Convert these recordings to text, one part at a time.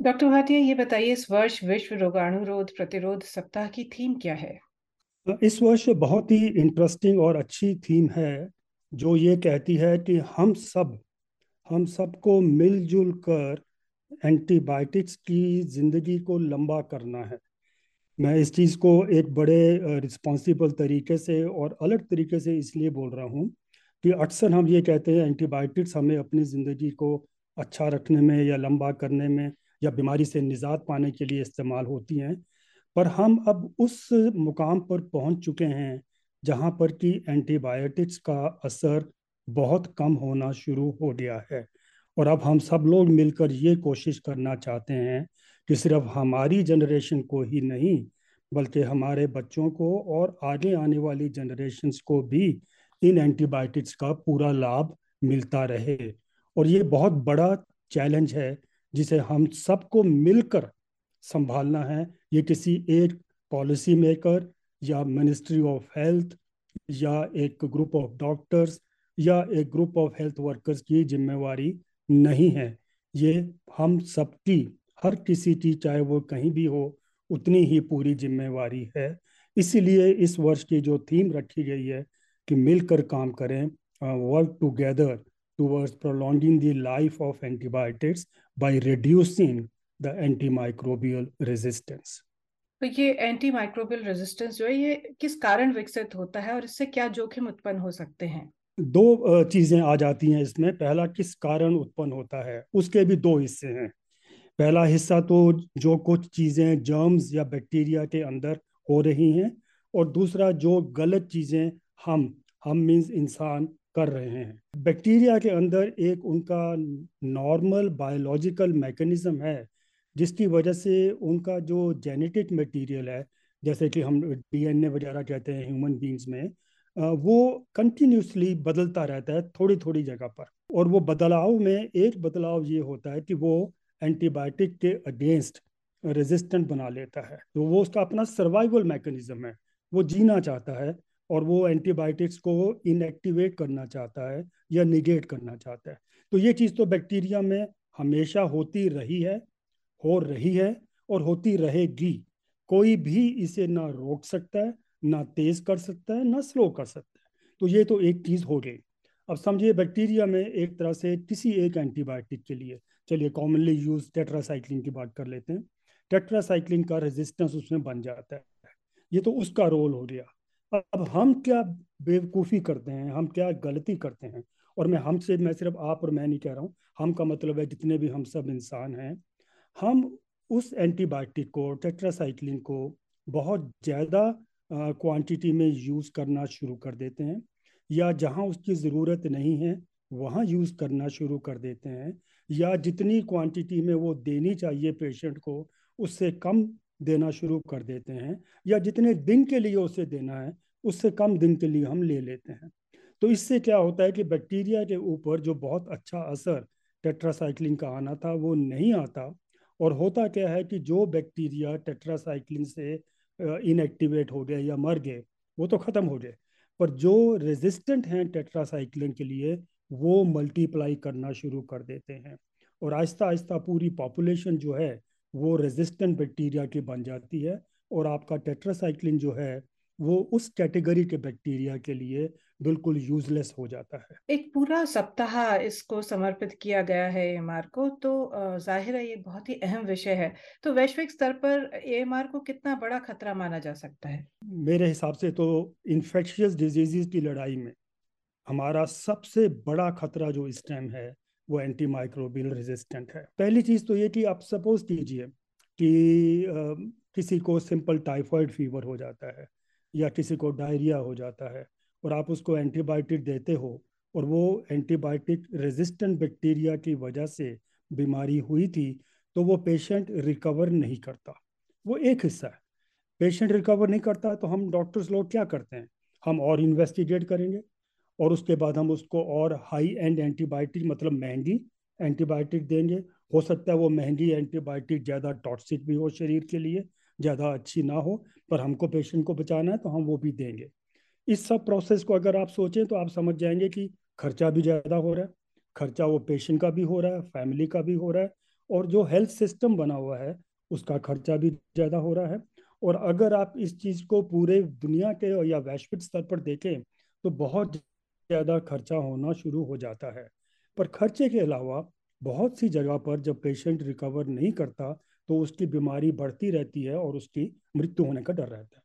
Doctor Bhatia, ये बताइए, इस वर्ष विश्व रोगाणुरोध प्रतिरोध सप्ताह की थीम क्या है? इस वर्ष बहुत ही इंटरेस्टिंग और अच्छी थीम है, जो ये कहती है कि हम सब, हम सबको मिलजुल कर एंटीबायोटिक्स की ज़िंदगी को लंबा करना है। मैं इस चीज़ को एक बड़े रिस्पॉन्सिबल तरीके से और अलग तरीके से इसलिए बोल रहा हूँ कि अक्सर हम ये कहते हैं एंटीबायोटिक्स हमें अपनी ज़िंदगी को अच्छा रखने में या लंबा करने में या बीमारी से निजात पाने के लिए इस्तेमाल होती हैं। पर हम अब उस मुकाम पर पहुँच चुके हैं, जहाँ पर कि एंटीबायोटिक्स का असर बहुत कम होना शुरू हो गया है। और अब हम सब लोग मिलकर ये कोशिश करना चाहते हैं कि सिर्फ़ हमारी जनरेशन को ही नहीं, बल्कि हमारे बच्चों को और आगे आने वाली जनरेशन को भी इन एंटीबायोटिक्स का पूरा लाभ मिलता रहे। और ये बहुत बड़ा चैलेंज है जिसे हम सबको मिलकर संभालना है। ये किसी एक पॉलिसी मेकर या मिनिस्ट्री ऑफ़ हेल्थ या एक ग्रुप ऑफ़ डॉक्टर्स या एक ग्रुप ऑफ़ हेल्थ वर्कर्स की जिम्मेवारी नहीं है। ये हम सबकी, हर किसी की, चाहे वो कहीं भी हो, उतनी ही पूरी जिम्मेवारी है। इसीलिए इस वर्ष की जो थीम रखी गई है कि मिलकर काम करें work together towards prolonging the life of antibiotics by reducing the antimicrobial resistance तो ये एंटी माइक्रोबियल रेजिस्टेंस जो है ये किस कारण विकसित होता है और इससे क्या जोखिम उत्पन्न हो सकते हैं? दो चीज़ें आ जाती हैं इसमें। पहला किस कारण उत्पन्न होता है? उसके भी दो हिस्से हैं। पहला हिस्सा तो जो कुछ चीज़ें जर्म्स या बैक्टीरिया के अंदर हो रही हैं और दूसरा जो गलत चीज़ें हम हम मीन्स इंसान कर रहे हैं। बैक्टीरिया के अंदर एक उनका नॉर्मल बायोलॉजिकल मैकेनिज्म है, जिसकी वजह से उनका जो जेनेटिक मटेरियल है, जैसे कि हम डीएनए वगैरह कहते हैं ह्यूमन बींग्स में वो कंटिन्यूसली बदलता रहता है थोड़ी थोड़ी जगह पर। और वो बदलाव में एक बदलाव ये होता है कि वो एंटीबायोटिक के अगेंस्ट रेजिस्टेंट बना लेता है। तो वो उसका अपना सर्वाइवल मैकेनिज्म है। वो जीना चाहता है और वो एंटीबायोटिक्स को इनएक्टिवेट करना चाहता है या निगेट करना चाहता है। तो ये चीज़ तो बैक्टीरिया में हमेशा होती रही है, हो रही है और होती रहेगी। कोई भी इसे ना रोक सकता है, ना तेज कर सकता है, ना स्लो कर सकता है। तो ये तो एक चीज़ हो गई। अब समझिए बैक्टीरिया में एक तरह से किसी एक एंटीबायोटिक के लिए, चलिए कॉमनली यूज़ टेट्रासाइक्लिन की बात कर लेते हैं। टेट्रासाइक्लिन का रेजिस्टेंस उसमें बन जाता है। ये तो उसका रोल हो गया। अब हम क्या बेवकूफ़ी करते हैं? हम क्या गलती करते हैं? और मैं हमसे, मैं सिर्फ़ आप और मैं नहीं कह रहा हूँ। हम का मतलब है जितने भी हम सब इंसान हैं, हम उस एंटीबायोटिक को, टेट्रासाइक्लिन को बहुत ज़्यादा क्वांटिटी में यूज़ करना शुरू कर देते हैं। या जहाँ उसकी ज़रूरत नहीं है, वहाँ यूज़ करना शुरू कर देते हैं। या जितनी क्वांटिटी में वो देनी चाहिए पेशेंट को, उससे कम देना शुरू कर देते हैं, या जितने दिन के लिए उसे देना है, उससे कम दिन के लिए हम ले लेते हैं। तो इससे क्या होता है कि बैक्टीरिया के ऊपर जो बहुत अच्छा असर टेट्रासाइक्लिन का आना था, वो नहीं आता। और होता क्या है कि जो बैक्टीरिया टेट्रासाइक्लिन से इनएक्टिवेट हो गए या मर गए, वो तो ख़त्म हो गए। पर जो रेजिस्टेंट हैं टेट्रासाइक्लिन के लिए, वो मल्टीप्लाई करना शुरू कर देते हैं। और आहिस्ता आहिस्ता पूरी पॉपुलेशन जो है वो रेजिस्टेंट बैक्टीरिया की बन जाती है और आपका टेट्रासाइक्लिन जो है वो उस कैटेगरी के बैक्टीरिया के लिए बिल्कुल यूजलेस हो जाता है। एक पूरा सप्ताह इसको समर्पित किया गया है एएमआर को तो ज़ाहिर है ये बहुत ही अहम विषय है। तो वैश्विक स्तर पर एएमआर को कितना बड़ा खतरा माना जा सकता है? मेरे हिसाब से तो इन्फेक्शियस डिजीजेज की लड़ाई में हमारा सबसे बड़ा खतरा जो इस टाइम है वो एंटी माइक्रोबियल रेजिस्टेंट है। पहली चीज़ तो ये कि आप सपोज़ कीजिए कि किसी को सिंपल टाइफाइड फीवर हो जाता है या किसी को डायरिया हो जाता है और आप उसको एंटीबायोटिक देते हो और वो एंटीबायोटिक रेजिस्टेंट बैक्टीरिया की वजह से बीमारी हुई थी तो वो पेशेंट रिकवर नहीं करता। वो एक हिस्सा है। पेशेंट रिकवर नहीं करता तो हम डॉक्टर्स लोग क्या करते हैं? हम और इन्वेस्टिगेट करेंगे। और उसके बाद हम उसको और हाई एंड एंटीबायोटिक मतलब महँगी एंटीबायोटिक देंगे। हो सकता है वो महँगी एंटीबायोटिक ज़्यादा टॉक्सिक भी हो शरीर के लिए, ज़्यादा अच्छी ना हो, पर हमको पेशेंट को बचाना है तो हम वो भी देंगे। इस सब प्रोसेस को अगर आप सोचें तो आप समझ जाएँगे कि खर्चा भी ज़्यादा हो रहा है। खर्चा वो पेशेंट का भी हो रहा है फैमिली का भी हो रहा है, और जो हेल्थ सिस्टम बना हुआ है, उसका खर्चा भी ज़्यादा हो रहा है। और अगर आप इस चीज़ को पूरे दुनिया के या वैश्विक स्तर पर देखें तो बहुत ज़्यादा खर्चा होना शुरू हो जाता है। पर खर्चे के अलावा बहुत सी जगह पर जब पेशेंट रिकवर नहीं करता तो उसकी बीमारी बढ़ती रहती है और उसकी मृत्यु होने का डर रहता है।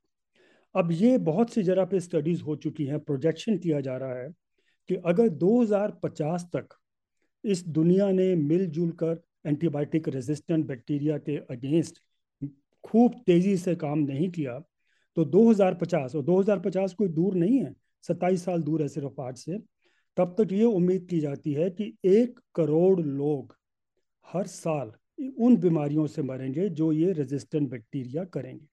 अब ये बहुत सी जगह पे स्टडीज़ हो चुकी हैं प्रोजेक्शन किया जा रहा है कि अगर 2050 तक इस दुनिया ने मिलजुल कर एंटीबायोटिक रेजिस्टेंट बैक्टीरिया के अगेंस्ट खूब तेज़ी से काम नहीं किया तो 2050 और 2050 कोई दूर नहीं है। सत्ताईस साल दूर है सिर्फ़ आज से। तब तक ये उम्मीद की जाती है कि एक करोड़ लोग हर साल उन बीमारियों से मरेंगे जो ये रेजिस्टेंट बैक्टीरिया करेंगे।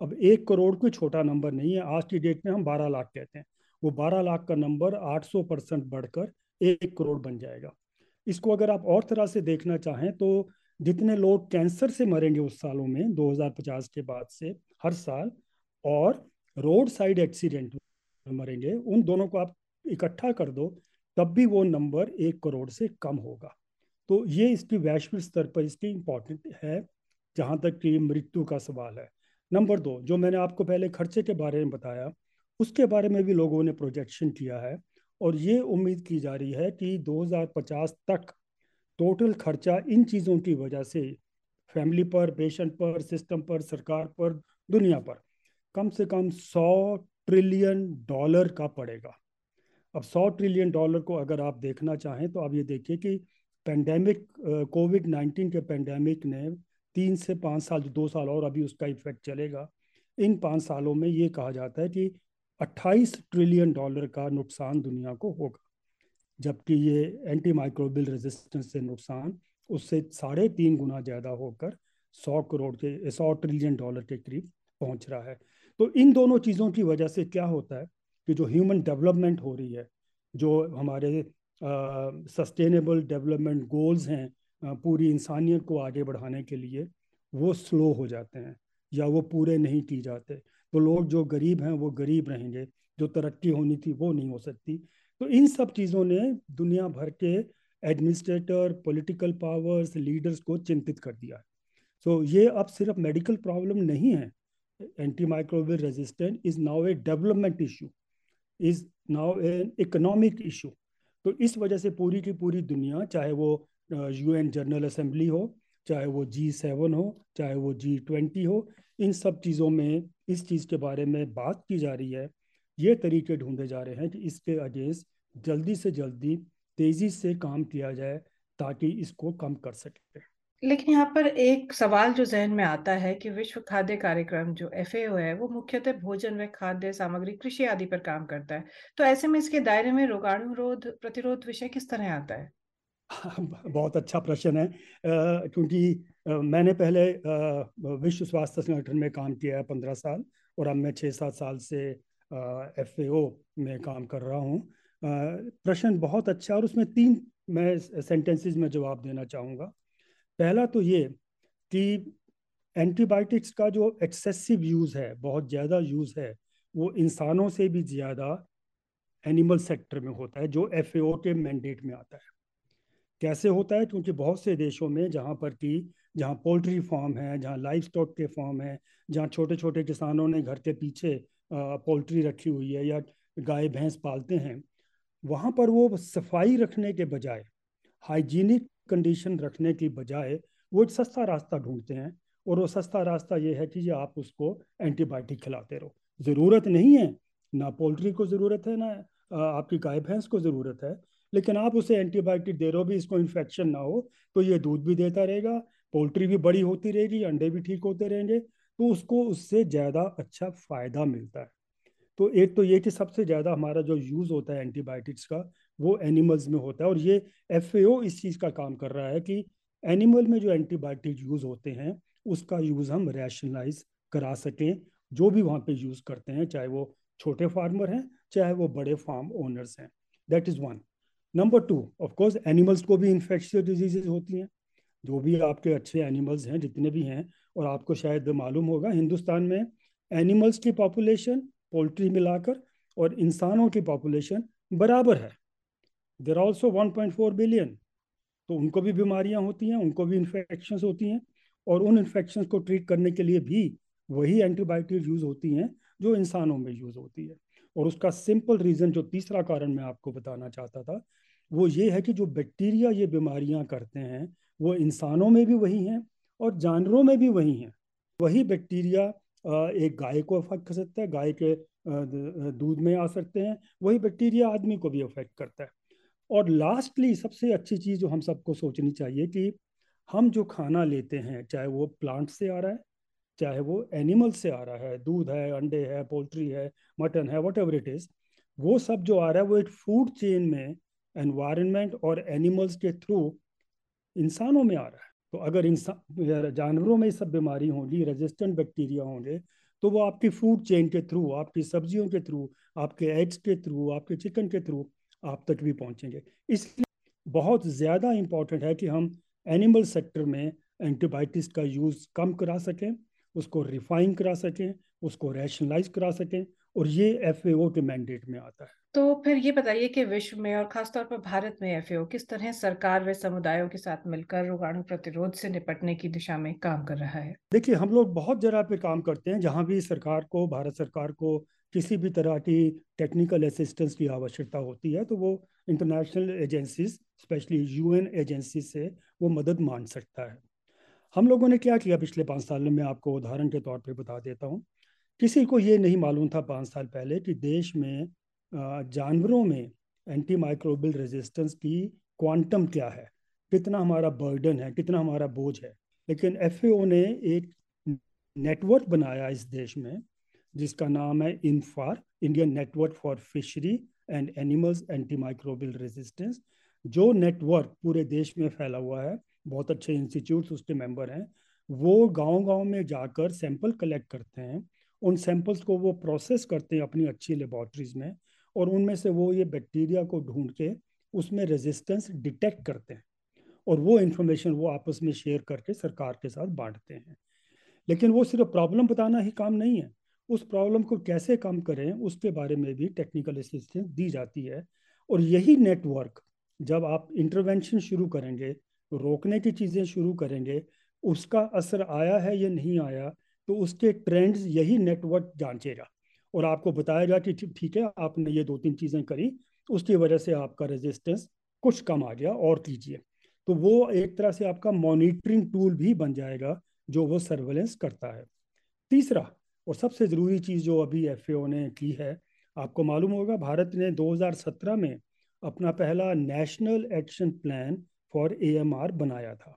अब एक करोड़ कोई छोटा नंबर नहीं है। आज की डेट में हम बारह लाख कहते हैं। वो बारह लाख का नंबर आठ सौ परसेंट बढ़कर एक करोड़ बन जाएगा। इसको अगर आप और तरह से देखना चाहें तो जितने लोग कैंसर से मरेंगे उस सालों में 2050 के बाद से हर साल, और रोड साइड एक्सीडेंट मरेंगे, उन दोनों को आप इकट्ठा कर दो, तब भी वो नंबर एक करोड़ से कम होगा। तो ये इसकी वैश्विक स्तर पर इसकी इम्पोर्टेंट है, जहाँ तक कि मृत्यु का सवाल है। नंबर दो, जो मैंने आपको पहले खर्चे के बारे में बताया, उसके बारे में भी लोगों ने प्रोजेक्शन किया है और ये उम्मीद की जा रही है कि 2050 तक टोटल खर्चा इन चीज़ों की वजह से फैमिली पर पेशेंट पर सिस्टम पर, सरकार पर, दुनिया पर, कम से कम 100 ट्रिलियन डॉलर का पड़ेगा। अब सौ ट्रिलियन डॉलर को अगर आप देखना चाहें तो आप ये देखिए कि पेंडेमिक कोविड नाइन्टीन के पेंडेमिक ने तीन से पाँच साल दो साल और अभी उसका इफ़ेक्ट चलेगा, इन पाँच सालों में ये कहा जाता है कि 28 ट्रिलियन डॉलर का नुकसान दुनिया को होगा। जबकि ये एंटी माइक्रोबियल रेजिस्टेंस से नुकसान, उससे साढ़े तीन गुना ज़्यादा होकर सौ करोड़ के, सौ ट्रिलियन डॉलर के करीब पहुँच रहा है। तो इन दोनों चीज़ों की वजह से क्या होता है कि जो ह्यूमन डेवलपमेंट हो रही है, जो हमारे सस्टेनेबल डेवलपमेंट गोल्स हैं पूरी इंसानियत को आगे बढ़ाने के लिए, वो स्लो हो जाते हैं या वो पूरे नहीं की जाते। तो लोग जो गरीब हैं, वो गरीब रहेंगे, जो तरक्की होनी थी, वो नहीं हो सकती। तो इन सब चीज़ों ने दुनिया भर के एडमिनिस्ट्रेटर, पॉलिटिकल पावर्स, लीडर्स को चिंतित कर दिया है। सो ये अब सिर्फ़ मेडिकल प्रॉब्लम नहीं है microbial resistant is now a development issue is now an economic issue तो इस वजह से पूरी की पूरी दुनिया, चाहे वो यूएन जनरल असेंबली हो, चाहे वो जी सेवन हो, चाहे वो जी ट्वेंटी हो, इन सब चीज़ों में, इस चीज़ के बारे में बात की जा रही है। ये तरीके ढूंढे जा रहे हैं कि इसके अगेंस्ट जल्दी से जल्दी तेज़ी से काम किया जाए ताकि इसको कम कर सके। लेकिन यहाँ पर एक सवाल जो जहन में आता है कि विश्व खाद्य कार्यक्रम जो एफ़ है, वो मुख्यतः भोजन व खाद्य सामग्री, कृषि आदि पर काम करता है। तो ऐसे में इसके दायरे में रोगाणु रोध प्रतिरोध विषय किस तरह आता है? बहुत अच्छा प्रश्न है। क्योंकि मैंने पहले विश्व स्वास्थ्य संगठन में काम किया है पंद्रह साल और अब मैं छः सात साल से एफ़ में काम कर रहा हूँ। प्रश्न बहुत अच्छा और उसमें तीन मैं सेंटेंसेस में जवाब देना चाहूँगा। पहला तो ये कि एंटीबायोटिक्स का जो एक्सेसिव यूज़ है, बहुत ज़्यादा यूज़ है, वो इंसानों से भी ज़्यादा एनिमल सेक्टर में होता है, जो एफ़ के मैंडेट में आता है। कैसे होता है? क्योंकि बहुत से देशों में जहाँ पर कि जहाँ पोल्ट्री फार्म है, जहाँ लाइफ स्टॉक के फार्म है, जहाँ छोटे छोटे किसानों ने घर के पीछे पोल्ट्री रखी हुई है या गाय, भैंस पालते हैं, वहाँ पर वो सफ़ाई रखने के बजाय हाइजीनिक कंडीशन रखने की बजाय वो एक सस्ता रास्ता ढूंढते हैं और वो सस्ता रास्ता ये है कि आप उसको एंटीबायोटिक खिलाते रहो। ज़रूरत नहीं है, ना पोल्ट्री को ज़रूरत है, ना आपकी गाय भैंस को ज़रूरत है, लेकिन आप उसे एंटीबायोटिक दे रहे हो, भी इसको इन्फेक्शन ना हो तो ये दूध भी देता रहेगा पोल्ट्री भी बड़ी होती रहेगी, अंडे भी ठीक होते रहेंगे तो उसको उससे ज़्यादा अच्छा फ़ायदा मिलता है। तो एक तो ये कि सबसे ज़्यादा हमारा जो यूज़ होता है एंटीबायोटिक्स का वो एनिमल्स में होता है और ये एफ़ इस चीज़ का काम कर रहा है कि एनिमल में जो एंटीबायोटिक यूज़ होते हैं, उसका यूज़ हम रैशनलाइज करा सकें, जो भी वहाँ पे यूज़ करते हैं, चाहे वो छोटे फार्मर हैं, चाहे वो बड़े फार्म ओनर्स हैं। That is one number two of course animals को भी इन्फेक्शियस डिजीजेज होती हैं। जो भी आपके अच्छे एनिमल्स हैं, जितने भी हैं, और आपको शायद मालूम होगा, हिंदुस्तान में एनिमल्स की पॉपुलेशन पोल्ट्री मिलाकर और इंसानों की पॉपुलेशन बराबर है। देर ऑल्सो 1.4 बिलियन तो उनको भी बीमारियाँ होती हैं, उनको भी इन्फेक्शन होती हैं और उन इन्फेक्शन को ट्रीट करने के लिए भी वही एंटीबायोटिक यूज़ होती हैं जो इंसानों में यूज़ होती है। और उसका सिंपल रीजन जो तीसरा कारण मैं आपको बताना चाहता था, वो ये है कि जो बैक्टीरिया ये बीमारियाँ करते हैं, वो इंसानों में भी वही हैं और जानवरों में भी वही हैं। वही बैक्टीरिया एक गाय को अफेक्ट कर सकता है, गाय के दूध में आ सकते हैं, वही बैक्टीरिया आदमी को भी अफेक्ट करता है। और लास्टली सबसे अच्छी चीज़ जो हम सबको सोचनी चाहिए कि हम जो खाना लेते हैं, चाहे वो प्लांट से आ रहा है, चाहे वो एनिमल से आ रहा है, दूध है, अंडे है पोल्ट्री है मटन है वट एवर इट इज़ वो सब जो आ रहा है, वो एक फ़ूड चेन में एनवायरनमेंट और एनिमल्स के थ्रू इंसानों में आ रहा है। तो अगर इंसान जानवरों में सब बीमारी होंगी रेजिस्टेंट बैक्टीरिया होंगे तो वो आपकी फ़ूड चेन के थ्रू आपकी सब्जियों के थ्रू आपके एग्स के थ्रू आपके चिकन के थ्रू आप तक भी पहुँचेंगे। इसलिए बहुत ज़्यादा इंपॉर्टेंट है कि हम एनिमल सेक्टर में एंटीबायोटिक्स का यूज़ कम करा सकें उसको रिफाइन करा सकें उसको रैशनलाइज करा सकें और ये एफ़ के मैंडेट में आता है। तो फिर ये बताइए कि विश्व में और खासतौर पर भारत में एफ़ किस तरह सरकार व समुदायों के साथ मिलकर रोगाणु प्रतिरोध से निपटने की दिशा में काम कर रहा है? देखिए हम लोग बहुत जगह पे काम करते हैं जहाँ भी सरकार को भारत सरकार को किसी भी तरह की टेक्निकल असिस्टेंस की आवश्यकता होती है तो वो international agencies specially UN agency से वो मदद मांग सकता है। हम लोगों ने क्या किया पिछले पाँच साल में? आपको उदाहरण के तौर पे बता देता हूँ। किसी को ये नहीं मालूम था पाँच साल पहले कि देश में जानवरों में एंटी माइक्रोबियल रेजिस्टेंस की क्वांटम क्या है? कितना हमारा बर्डन है, कितना हमारा बोझ है? लेकिन एफ़ ने एक नेटवर्क बनाया इस देश में जिसका नाम है INFAAR Indian network for fishery and animals anti microbial resistance जो नेटवर्क पूरे देश में फैला हुआ है। बहुत अच्छे इंस्टीट्यूट उसके मेंबर हैं। वो गांव-गांव में जाकर सैंपल कलेक्ट करते हैं। उन सैंपल्स को वो प्रोसेस करते हैं अपनी अच्छी लेबॉर्ट्रीज में और उनमें से वो ये बैक्टीरिया को ढूंढ के उसमें रेजिस्टेंस डिटेक्ट करते हैं और वो इन्फॉर्मेशन वो आपस में शेयर करके सरकार के साथ बांटते हैं। लेकिन वो सिर्फ़ प्रॉब्लम बताना ही काम नहीं है। उस प्रॉब्लम को कैसे कम करें उसके बारे में भी टेक्निकल असिस्टेंस दी जाती है। और यही नेटवर्क जब आप इंटरवेंशन शुरू करेंगे, रोकने की चीज़ें शुरू करेंगे, उसका असर आया है या नहीं आया तो उसके ट्रेंड्स यही नेटवर्क जांचेगा। और आपको बताएगा कि ठीक है, आपने ये दो तीन चीज़ें करी, उसकी वजह से आपका रेजिस्टेंस कुछ कम आ गया, और कीजिए। तो वो एक तरह से आपका मॉनिटरिंग टूल भी बन जाएगा, जो वो सर्वेलेंस करता है। तीसरा और सबसे ज़रूरी चीज़ जो अभी एफ़ ने की है, आपको मालूम होगा भारत ने 2017 में अपना पहला national action plan for AMR बनाया था,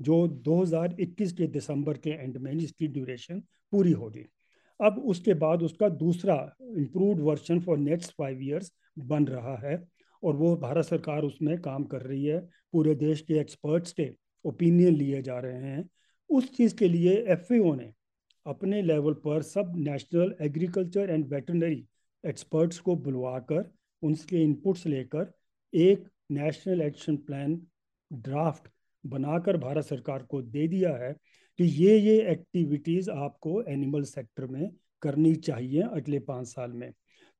जो 2021 के दिसंबर के एंड में जिसकी ड्यूरेशन पूरी होगी अब उसके बाद उसका दूसरा improve version for next five years बन रहा है और वो भारत सरकार उसमें काम कर रही है, पूरे देश के एक्सपर्ट्स के ओपिनियन लिए जा रहे हैं। उस चीज़ के लिए एफ़ ने अपने लेवल पर सब national agriculture and veterinary experts को बुलवाकर उनके इनपुट्स लेकर एक नेशनल एक्शन प्लान ड्राफ्ट बनाकर भारत सरकार को दे दिया है कि ये ये एक्टिविटीज़ आपको एनिमल सेक्टर में करनी चाहिए अगले पाँच साल में।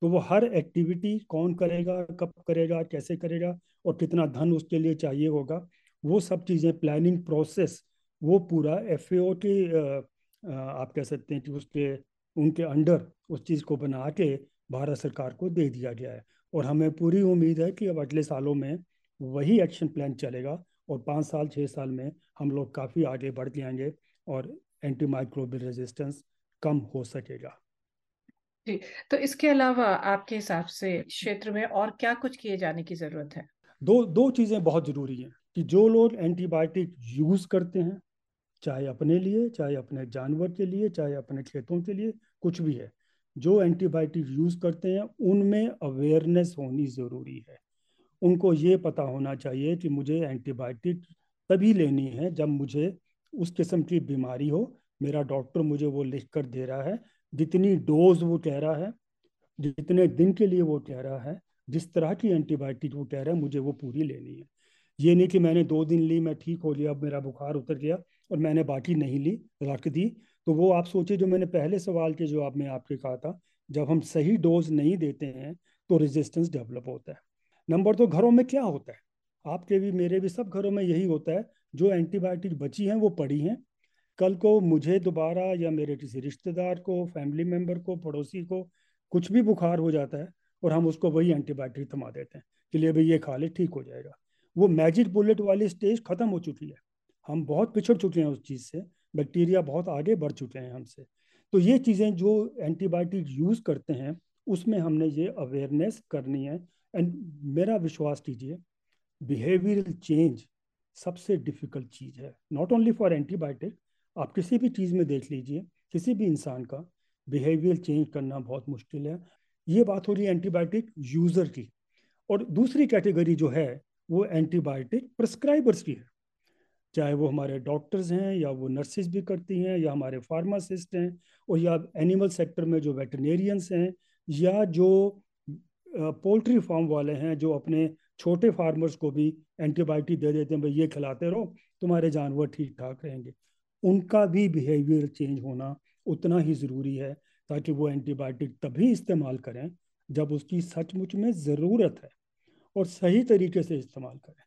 तो वो हर एक्टिविटी कौन करेगा, कब करेगा, कैसे करेगा और कितना धन उसके लिए चाहिए होगा, वो सब चीज़ें, प्लानिंग प्रोसेस, वो पूरा एफ़ के आप कह सकते हैं कि उसके उनके अंडर उस चीज़ को बना के भारत सरकार को दे दिया गया है। और हमें पूरी उम्मीद है कि अब अगले सालों में वही एक्शन प्लान चलेगा और पाँच साल छः साल में हम लोग काफ़ी आगे बढ़ जाएँगे और एंटी माइक्रोबियल रेजिस्टेंस कम हो सकेगा। जी तो इसके अलावा आपके हिसाब से क्षेत्र में और क्या कुछ किए जाने की ज़रूरत है? दो दो चीज़ें बहुत ज़रूरी हैं कि जो लोग एंटीबायोटिक यूज़ करते हैं चाहे अपने लिए, चाहे अपने जानवर के लिए, चाहे अपने खेतों के लिए, कुछ भी है। जो एंटीबायोटिक यूज़ करते हैं, उनमें अवेयरनेस होनी ज़रूरी है। उनको ये पता होना चाहिए कि मुझे एंटीबायोटिक तभी लेनी है जब मुझे उस किस्म की बीमारी हो। मेरा डॉक्टर मुझे वो लिख कर दे रहा है, जितनी डोज वो कह रहा है, जितने दिन के लिए वो कह रहा है, जिस तरह की एंटीबायोटिक वो कह रहा है, मुझे वो पूरी लेनी है। ये नहीं कि मैंने दो दिन ली, मैं ठीक हो गया, अब मेरा बुखार उतर गया और मैंने बाकी नहीं ली, रख दी। तो वो आप सोचिए, जो मैंने पहले सवाल के जवाब में आपके कहा था, जब हम सही डोज नहीं देते हैं तो रेजिस्टेंस डेवलप होता है। नंबर दो घरों में क्या होता है? आपके भी, मेरे भी सब घरों में यही होता है। जो एंटीबायोटिक बची हैं, वो पड़ी हैं। कल को मुझे दोबारा या मेरे किसी रिश्तेदार को फैमिली मेंबर को, पड़ोसी को कुछ भी बुखार हो जाता है और हम उसको वही एंटीबायोटिक थमा देते हैं, कि लिए भाई ये खा ले, ठीक हो जाएगा। वो मैजिक बुलेट वाली स्टेज खत्म हो चुकी है। हम बहुत पिछड़ चुके हैं उस चीज़ से, बैक्टीरिया बहुत आगे बढ़ चुके हैं हमसे। तो ये चीज़ें जो एंटीबायोटिक यूज़ करते हैं, उसमें हमने ये अवेयरनेस करनी है। एंड मेरा विश्वास कीजिए बिहेवियरल चेंज सबसे डिफ़िकल्ट चीज़ है। नॉट ओनली फॉर एंटीबायोटिक आप किसी भी चीज़ में देख लीजिए, किसी भी इंसान का बिहेवियर चेंज करना बहुत मुश्किल है। ये बात हो रही है एंटीबायोटिक यूज़र की। और दूसरी कैटेगरी जो है, वो एंटीबायोटिक प्रिस्क्राइबर्स की है। चाहे वो हमारे डॉक्टर्स हैं या वो नर्सेज भी करती हैं या हमारे फार्मासिस्ट हैं और या एनिमल सेक्टर में जो वेटनेरियंस हैं या जो पोल्ट्री फार्म वाले हैं जो अपने छोटे फार्मर्स को भी एंटीबायोटिक दे देते हैं, भाई ये खिलाते रहो, तुम्हारे जानवर ठीक ठाक रहेंगे। उनका भी बिहेवियर चेंज होना उतना ही ज़रूरी है ताकि वो एंटीबायोटिक तभी इस्तेमाल करें जब उसकी सचमुच में ज़रूरत है और सही तरीके से इस्तेमाल करें।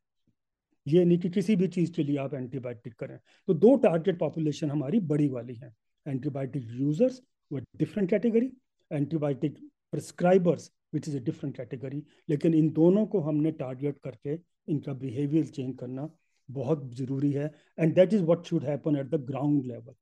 ये नहीं कि किसी भी चीज़ के लिए आप एंटीबायोटिक करें। तो दो टारगेट पॉपुलेशन हमारी बड़ी वाली है। एंटीबायोटिक यूज़र्स वो different category antibiotic prescribers which is a different category लेकिन इन दोनों को हमने टारगेट करके इनका बिहेवियर चेंज करना बहुत ज़रूरी है। And that is what should happen at the ground level